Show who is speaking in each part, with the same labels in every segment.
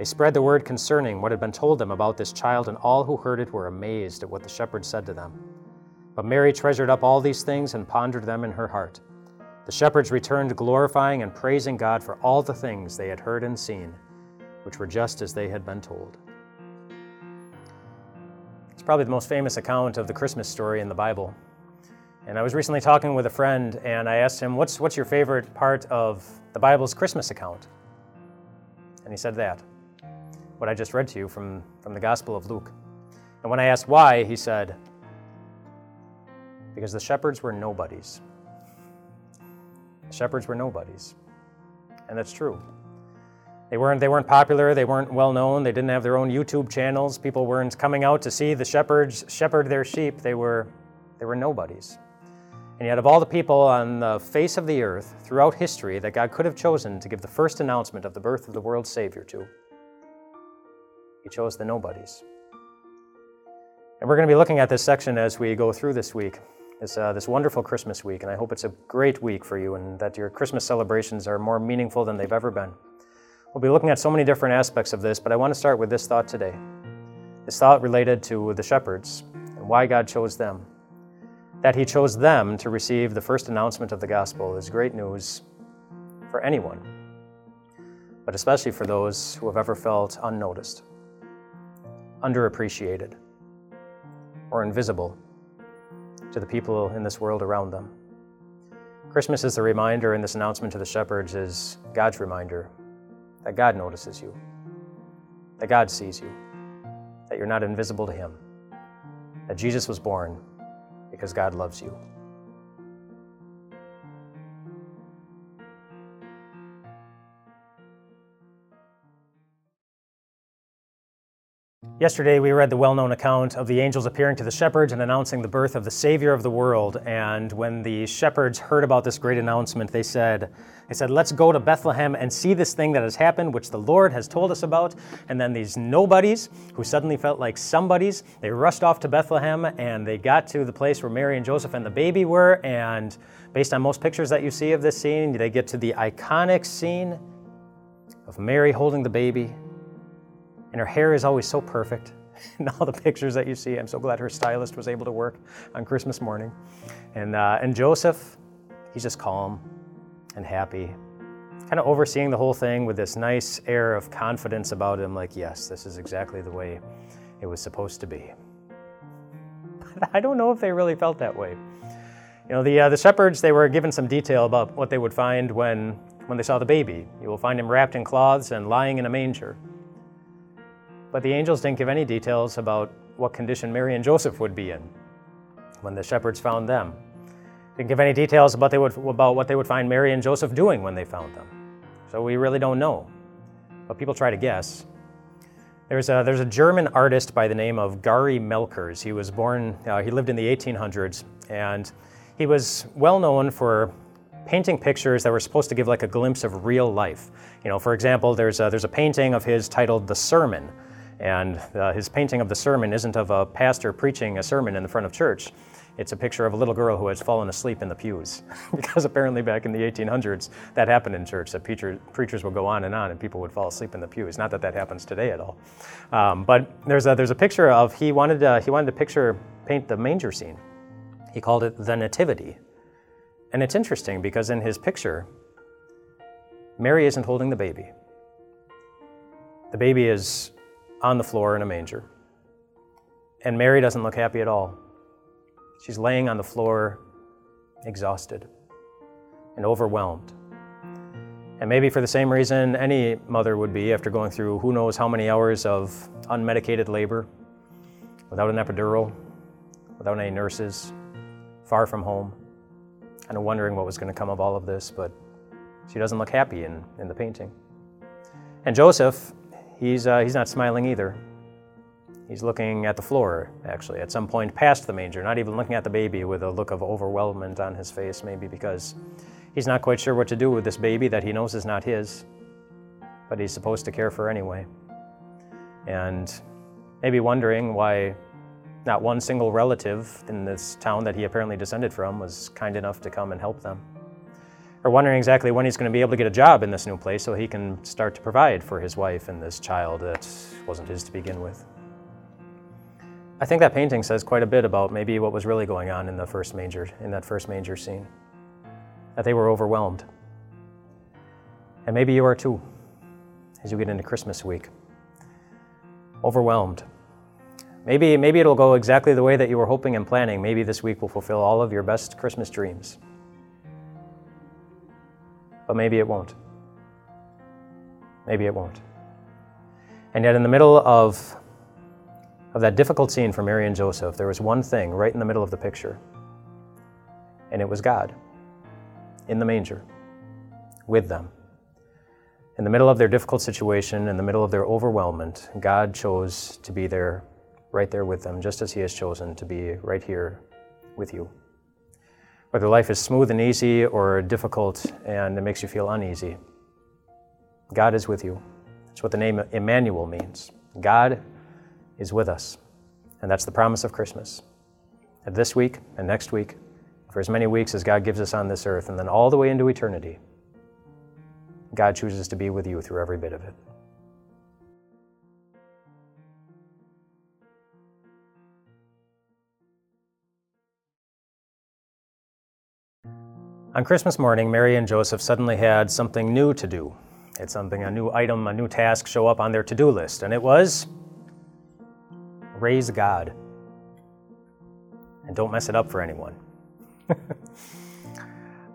Speaker 1: they spread the word concerning what had been told them about this child, and all who heard it were amazed at what the shepherds said to them. But Mary treasured up all these things and pondered them in her heart. The shepherds returned, glorifying and praising God for all the things they had heard and seen, which were just as they had been told. It's probably the most famous account of the Christmas story in the Bible. And I was recently talking with a friend, and I asked him, What's, what's your favorite part of the Bible's Christmas account? And he said that what I just read to you from, from the Gospel of Luke. And when I asked why, he said, Because the shepherds were nobodies. The shepherds were nobodies. And that's true. They weren't, they weren't popular, they weren't well known, they didn't have their own YouTube channels, people weren't coming out to see the shepherds shepherd their sheep. They were, they were nobodies. And yet, of all the people on the face of the earth throughout history that God could have chosen to give the first announcement of the birth of the world's Savior to, he chose the nobodies. And we're going to be looking at this section as we go through this week, this, uh, this wonderful Christmas week. And I hope it's a great week for you and that your Christmas celebrations are more meaningful than they've ever been. We'll be looking at so many different aspects of this, but I want to start with this thought today. This thought related to the shepherds and why God chose them. That He chose them to receive the first announcement of the gospel is great news for anyone, but especially for those who have ever felt unnoticed underappreciated, or invisible to the people in this world around them. Christmas is the reminder, and this announcement to the shepherds is God's reminder that God notices you, that God sees you, that you're not invisible to Him, that Jesus was born because God loves you. Yesterday, we read the well known account of the angels appearing to the shepherds and announcing the birth of the Savior of the world. And when the shepherds heard about this great announcement, they said, they said, Let's go to Bethlehem and see this thing that has happened, which the Lord has told us about. And then these nobodies, who suddenly felt like somebodies, they rushed off to Bethlehem and they got to the place where Mary and Joseph and the baby were. And based on most pictures that you see of this scene, they get to the iconic scene of Mary holding the baby and her hair is always so perfect. In all the pictures that you see, I'm so glad her stylist was able to work on Christmas morning. And, uh, and Joseph, he's just calm and happy, kind of overseeing the whole thing with this nice air of confidence about him, like, yes, this is exactly the way it was supposed to be. But I don't know if they really felt that way. You know, the, uh, the shepherds, they were given some detail about what they would find when, when they saw the baby. You will find him wrapped in cloths and lying in a manger. But the angels didn't give any details about what condition Mary and Joseph would be in when the shepherds found them. Didn't give any details about, would, about what they would find Mary and Joseph doing when they found them. So we really don't know. But people try to guess. There's a, there's a German artist by the name of Gari Melchers. He was born, uh, he lived in the 1800s, and he was well known for painting pictures that were supposed to give like a glimpse of real life. You know, for example, there's a, there's a painting of his titled The Sermon, and uh, his painting of the sermon isn't of a pastor preaching a sermon in the front of church. It's a picture of a little girl who has fallen asleep in the pews. because apparently back in the 1800s, that happened in church, that preacher, preachers would go on and on and people would fall asleep in the pews. Not that that happens today at all. Um, but there's a, there's a picture of, he wanted, to, he wanted to picture, paint the manger scene. He called it the Nativity. And it's interesting because in his picture, Mary isn't holding the baby. The baby is on the floor in a manger. And Mary doesn't look happy at all. She's laying on the floor exhausted, and overwhelmed. And maybe for the same reason any mother would be after going through who knows how many hours of unmedicated labor, without an epidural, without any nurses, far from home, of wondering what was going to come of all of this, but she doesn't look happy in, in the painting. And Joseph, he's, uh, he's not smiling either. He's looking at the floor, actually, at some point past the manger, not even looking at the baby with a look of overwhelmment on his face, maybe because He's not quite sure what to do with this baby that he knows is not his, but he's supposed to care for anyway. And maybe wondering why not one single relative in this town that he apparently descended from was kind enough to come and help them. Or wondering exactly when he's going to be able to get a job in this new place so he can start to provide for his wife and this child that wasn't his to begin with. I think that painting says quite a bit about maybe what was really going on in the first manger, in that first manger scene that they were overwhelmed. And maybe you are too, as you get into Christmas week. Overwhelmed. Maybe, maybe it'll go exactly the way that you were hoping and planning. Maybe this week will fulfill all of your best Christmas dreams. But maybe it won't. Maybe it won't. And yet, in the middle of, of that difficult scene for Mary and Joseph, there was one thing right in the middle of the picture, and it was God in the manger with them. In the middle of their difficult situation, in the middle of their overwhelmment, God chose to be there, right there with them, just as He has chosen to be right here with you. Whether life is smooth and easy or difficult and it makes you feel uneasy, God is with you. That's what the name Emmanuel means. God is with us. And that's the promise of Christmas. And this week and next week for as many weeks as God gives us on this earth, and then all the way into eternity, God chooses to be with you through every bit of it. On Christmas morning, Mary and Joseph suddenly had something new to do. It's something, a new item, a new task show up on their to do list, and it was raise God. And don't mess it up for anyone.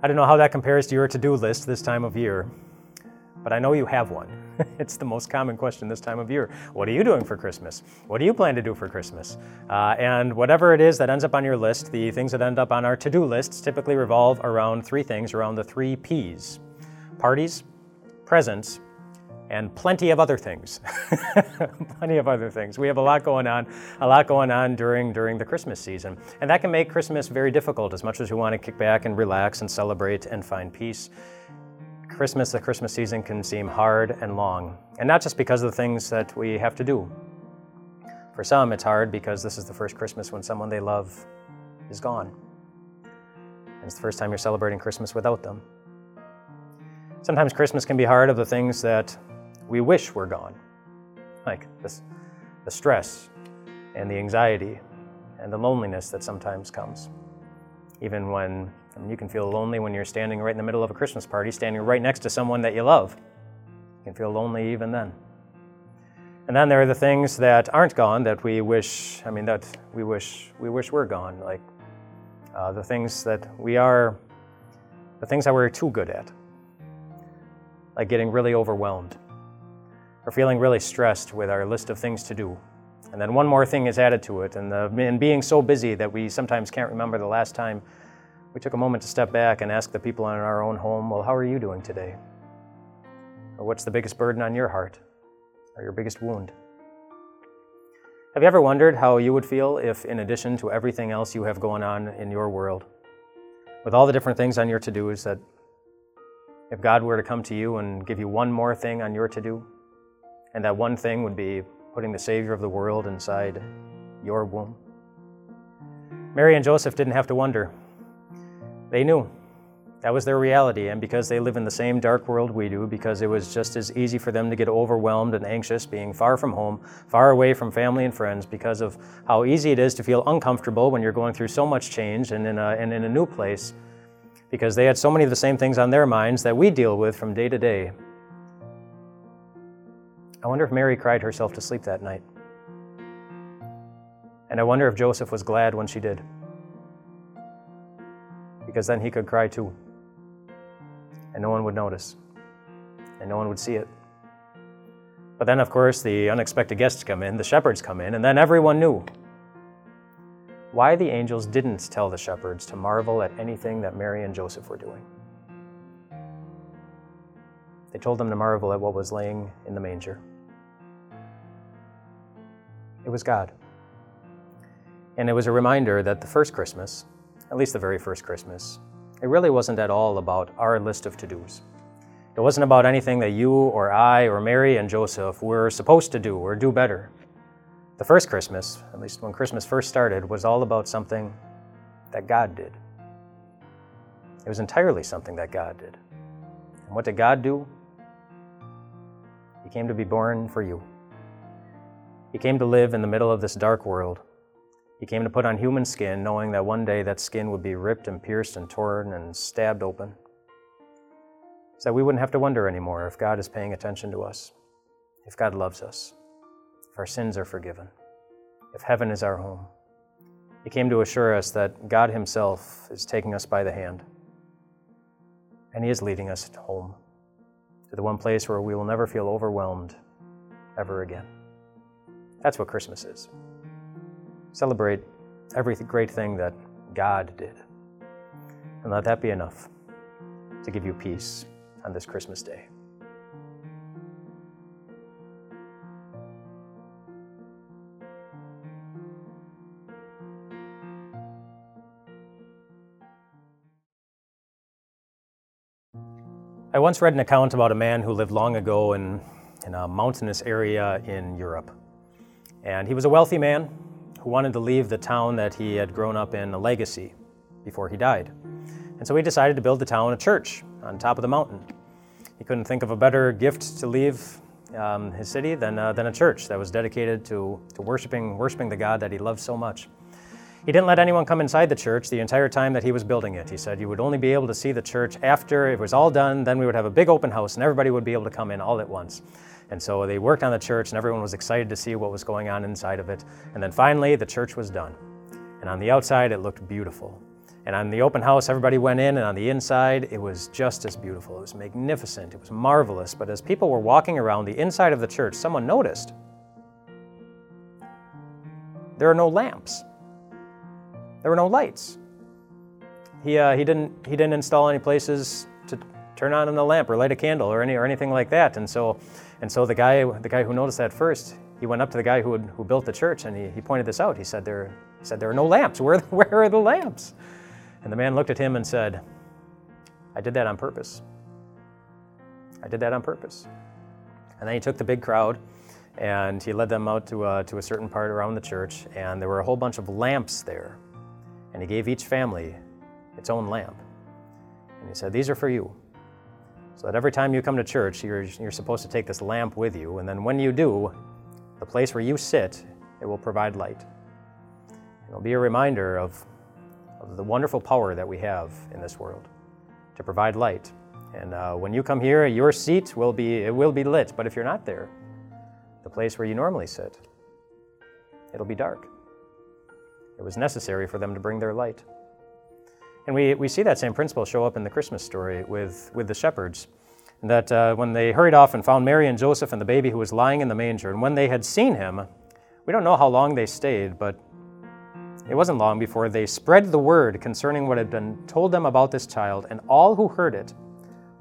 Speaker 1: I don't know how that compares to your to do list this time of year, but I know you have one. it's the most common question this time of year. What are you doing for Christmas? What do you plan to do for Christmas? Uh, and whatever it is that ends up on your list, the things that end up on our to do lists typically revolve around three things, around the three P's parties, presents, and plenty of other things. plenty of other things. We have a lot going on, a lot going on during during the Christmas season, and that can make Christmas very difficult. As much as we want to kick back and relax and celebrate and find peace, Christmas, the Christmas season, can seem hard and long, and not just because of the things that we have to do. For some, it's hard because this is the first Christmas when someone they love is gone. And it's the first time you're celebrating Christmas without them. Sometimes Christmas can be hard of the things that we wish were gone, like this, the stress and the anxiety and the loneliness that sometimes comes. Even when Mean, you can feel lonely when you're standing right in the middle of a Christmas party, standing right next to someone that you love. You can feel lonely even then. And then there are the things that aren't gone that we wish, I mean, that we wish we wish were gone, like uh, the things that we are, the things that we're too good at, like getting really overwhelmed or feeling really stressed with our list of things to do. And then one more thing is added to it, and, the, and being so busy that we sometimes can't remember the last time we took a moment to step back and ask the people in our own home, well, how are you doing today? Or what's the biggest burden on your heart? Or your biggest wound? Have you ever wondered how you would feel if, in addition to everything else you have going on in your world, with all the different things on your to dos, that if God were to come to you and give you one more thing on your to do, and that one thing would be putting the Savior of the world inside your womb. Mary and Joseph didn't have to wonder. They knew. That was their reality, and because they live in the same dark world we do, because it was just as easy for them to get overwhelmed and anxious being far from home, far away from family and friends, because of how easy it is to feel uncomfortable when you're going through so much change and in a, and in a new place, because they had so many of the same things on their minds that we deal with from day to day. I wonder if Mary cried herself to sleep that night. And I wonder if Joseph was glad when she did. Because then he could cry too. And no one would notice, and no one would see it. But then, of course, the unexpected guests come in, the shepherds come in, and then everyone knew why the angels didn't tell the shepherds to marvel at anything that Mary and Joseph were doing. They told them to marvel at what was laying in the manger. It was God. And it was a reminder that the first Christmas, at least the very first Christmas, it really wasn't at all about our list of to dos. It wasn't about anything that you or I or Mary and Joseph were supposed to do or do better. The first Christmas, at least when Christmas first started, was all about something that God did. It was entirely something that God did. And what did God do? He came to be born for you. He came to live in the middle of this dark world. He came to put on human skin, knowing that one day that skin would be ripped and pierced and torn and stabbed open. So that we wouldn't have to wonder anymore if God is paying attention to us, if God loves us if our sins are forgiven, if heaven is our home. He came to assure us that God Himself is taking us by the hand, and He is leading us home to the one place where we will never feel overwhelmed ever again. That's what Christmas is. Celebrate every great thing that God did, and let that be enough to give you peace on this Christmas day. I once read an account about a man who lived long ago in, in a mountainous area in Europe. And he was a wealthy man who wanted to leave the town that he had grown up in a legacy before he died. And so he decided to build the town a church on top of the mountain. He couldn't think of a better gift to leave um, his city than, uh, than a church that was dedicated to, to worshiping, worshiping the God that he loved so much. He didn't let anyone come inside the church the entire time that he was building it. He said you would only be able to see the church after it was all done, then we would have a big open house and everybody would be able to come in all at once. And so they worked on the church and everyone was excited to see what was going on inside of it. And then finally, the church was done. And on the outside, it looked beautiful. And on the open house, everybody went in, and on the inside, it was just as beautiful. It was magnificent. It was marvelous. But as people were walking around the inside of the church, someone noticed there are no lamps. There were no lights. He, uh, he, didn't, he didn't install any places turn on a lamp or light a candle or, any, or anything like that. And so, and so the, guy, the guy who noticed that first, he went up to the guy who, had, who built the church and he, he pointed this out. He said, there, he said, There are no lamps. Where, where are the lamps? And the man looked at him and said, I did that on purpose. I did that on purpose. And then he took the big crowd and he led them out to, uh, to a certain part around the church, and there were a whole bunch of lamps there and he gave each family its own lamp. And he said, These are for you. So that every time you come to church, you're, you're supposed to take this lamp with you. And then when you do, the place where you sit, it will provide light. It'll be a reminder of, of the wonderful power that we have in this world to provide light. And uh, when you come here, your seat will be, it will be lit. But if you're not there, the place where you normally sit, it'll be dark. It was necessary for them to bring their light. And we, we see that same principle show up in the Christmas story with, with the shepherds. That uh, when they hurried off and found Mary and Joseph and the baby who was lying in the manger, and when they had seen him, we don't know how long they stayed, but it wasn't long before they spread the word concerning what had been told them about this child, and all who heard it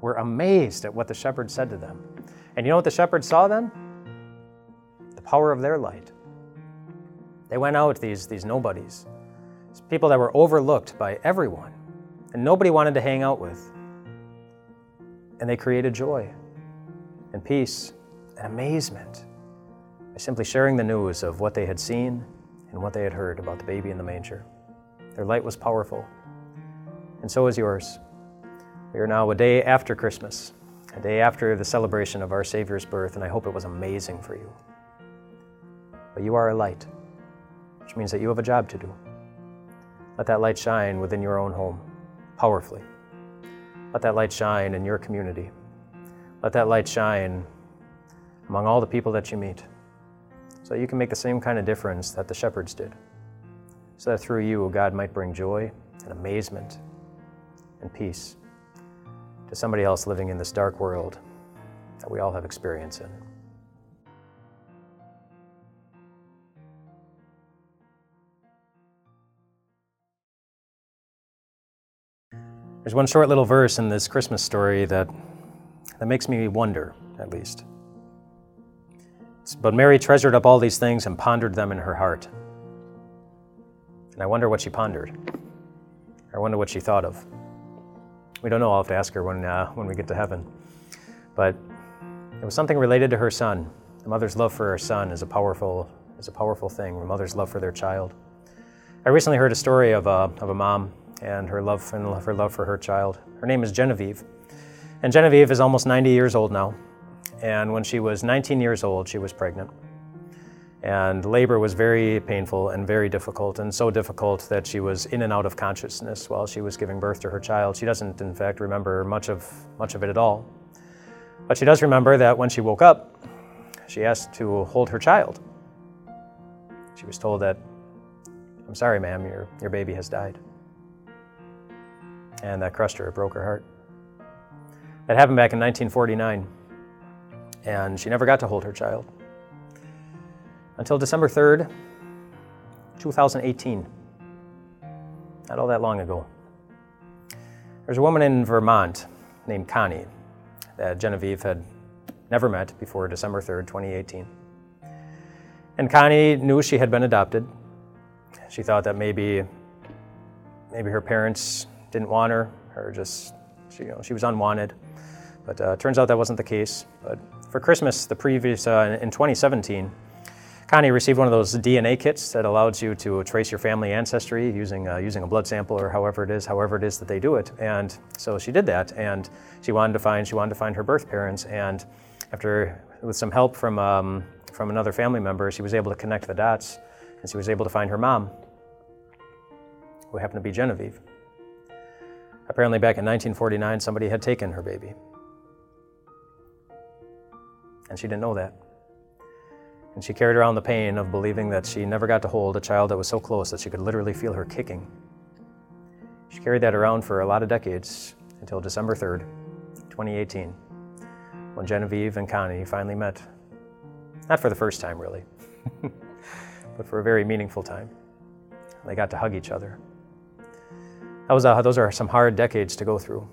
Speaker 1: were amazed at what the shepherds said to them. And you know what the shepherds saw then? The power of their light. They went out, these, these nobodies, people that were overlooked by everyone, and nobody wanted to hang out with. And they created joy and peace and amazement by simply sharing the news of what they had seen and what they had heard about the baby in the manger. Their light was powerful, and so is yours. We are now a day after Christmas, a day after the celebration of our Savior's birth, and I hope it was amazing for you. But you are a light which means that you have a job to do. Let that light shine within your own home, powerfully. Let that light shine in your community. Let that light shine among all the people that you meet, so that you can make the same kind of difference that the shepherds did, so that through you, God might bring joy and amazement and peace to somebody else living in this dark world that we all have experience in. There's one short little verse in this Christmas story that, that makes me wonder, at least. It's, but Mary treasured up all these things and pondered them in her heart. And I wonder what she pondered. I wonder what she thought of. We don't know. I'll have to ask her when, uh, when we get to heaven. But it was something related to her son. A mother's love for her son is a powerful, is a powerful thing. A mother's love for their child. I recently heard a story of a, of a mom and her love and her love for her child. Her name is Genevieve. And Genevieve is almost 90 years old now. And when she was 19 years old, she was pregnant. And labor was very painful and very difficult, and so difficult that she was in and out of consciousness while she was giving birth to her child. She doesn't, in fact, remember much of, much of it at all. But she does remember that when she woke up, she asked to hold her child. She was told that, I'm sorry, ma'am, your, your baby has died. And that crushed her, it broke her heart. That happened back in 1949, and she never got to hold her child until December 3rd, 2018. Not all that long ago. There's a woman in Vermont named Connie that Genevieve had never met before December 3rd, 2018. And Connie knew she had been adopted. She thought that maybe, maybe her parents didn't want her, or just she, you know, she was unwanted. But uh, turns out that wasn't the case. But for Christmas, the previous uh, in 2017, Connie received one of those DNA kits that allows you to trace your family ancestry using, uh, using a blood sample or however it is, however it is that they do it. And so she did that, and she wanted to find, she wanted to find her birth parents. And after, with some help from, um, from another family member, she was able to connect the dots, and she was able to find her mom, who happened to be Genevieve. Apparently, back in 1949, somebody had taken her baby. And she didn't know that. And she carried around the pain of believing that she never got to hold a child that was so close that she could literally feel her kicking. She carried that around for a lot of decades until December 3rd, 2018, when Genevieve and Connie finally met. Not for the first time, really, but for a very meaningful time. They got to hug each other. That was a, those are some hard decades to go through.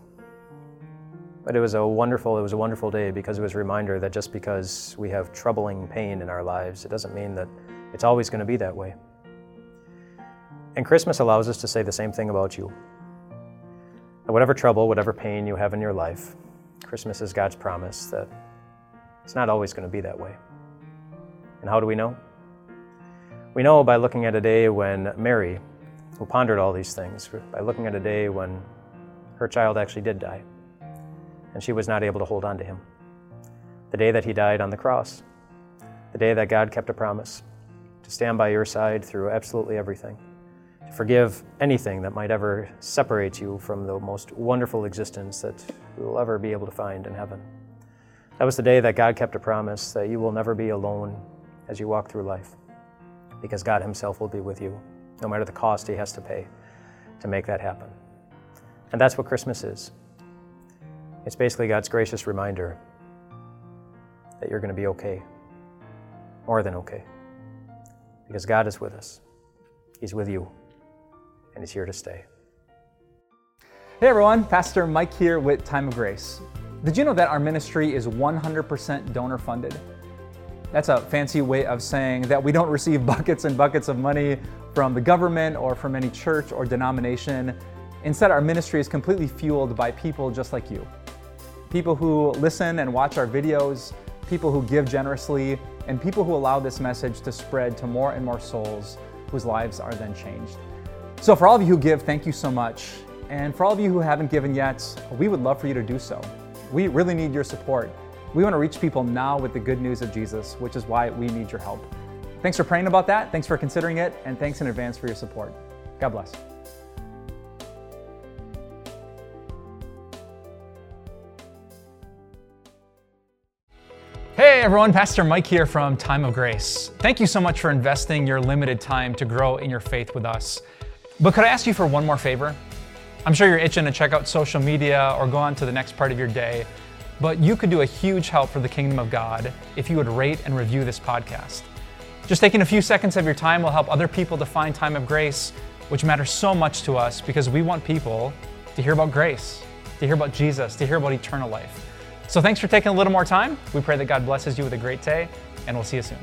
Speaker 1: But it was a wonderful, it was a wonderful day because it was a reminder that just because we have troubling pain in our lives, it doesn't mean that it's always going to be that way. And Christmas allows us to say the same thing about you. That whatever trouble, whatever pain you have in your life, Christmas is God's promise that it's not always going to be that way. And how do we know? We know by looking at a day when Mary, who pondered all these things, by looking at a day when her child actually did die and she was not able to hold on to him. The day that he died on the cross, the day that God kept a promise to stand by your side through absolutely everything, to forgive anything that might ever separate you from the most wonderful existence that we will ever be able to find in heaven. That was the day that God kept a promise that you will never be alone as you walk through life, because God Himself will be with you, no matter the cost He has to pay to make that happen. And that's what Christmas is. It's basically God's gracious reminder that you're going to be okay, more than okay, because God is with us. He's with you, and He's here to stay.
Speaker 2: Hey everyone, Pastor Mike here with Time of Grace. Did you know that our ministry is 100% donor funded? That's a fancy way of saying that we don't receive buckets and buckets of money from the government or from any church or denomination. Instead, our ministry is completely fueled by people just like you people who listen and watch our videos, people who give generously, and people who allow this message to spread to more and more souls whose lives are then changed. So, for all of you who give, thank you so much. And for all of you who haven't given yet, we would love for you to do so. We really need your support. We want to reach people now with the good news of Jesus, which is why we need your help. Thanks for praying about that. Thanks for considering it. And thanks in advance for your support. God bless. Hey everyone, Pastor Mike here from Time of Grace. Thank you so much for investing your limited time to grow in your faith with us. But could I ask you for one more favor? I'm sure you're itching to check out social media or go on to the next part of your day, but you could do a huge help for the kingdom of God if you would rate and review this podcast. Just taking a few seconds of your time will help other people to find time of grace, which matters so much to us because we want people to hear about grace, to hear about Jesus, to hear about eternal life. So thanks for taking a little more time. We pray that God blesses you with a great day, and we'll see you soon.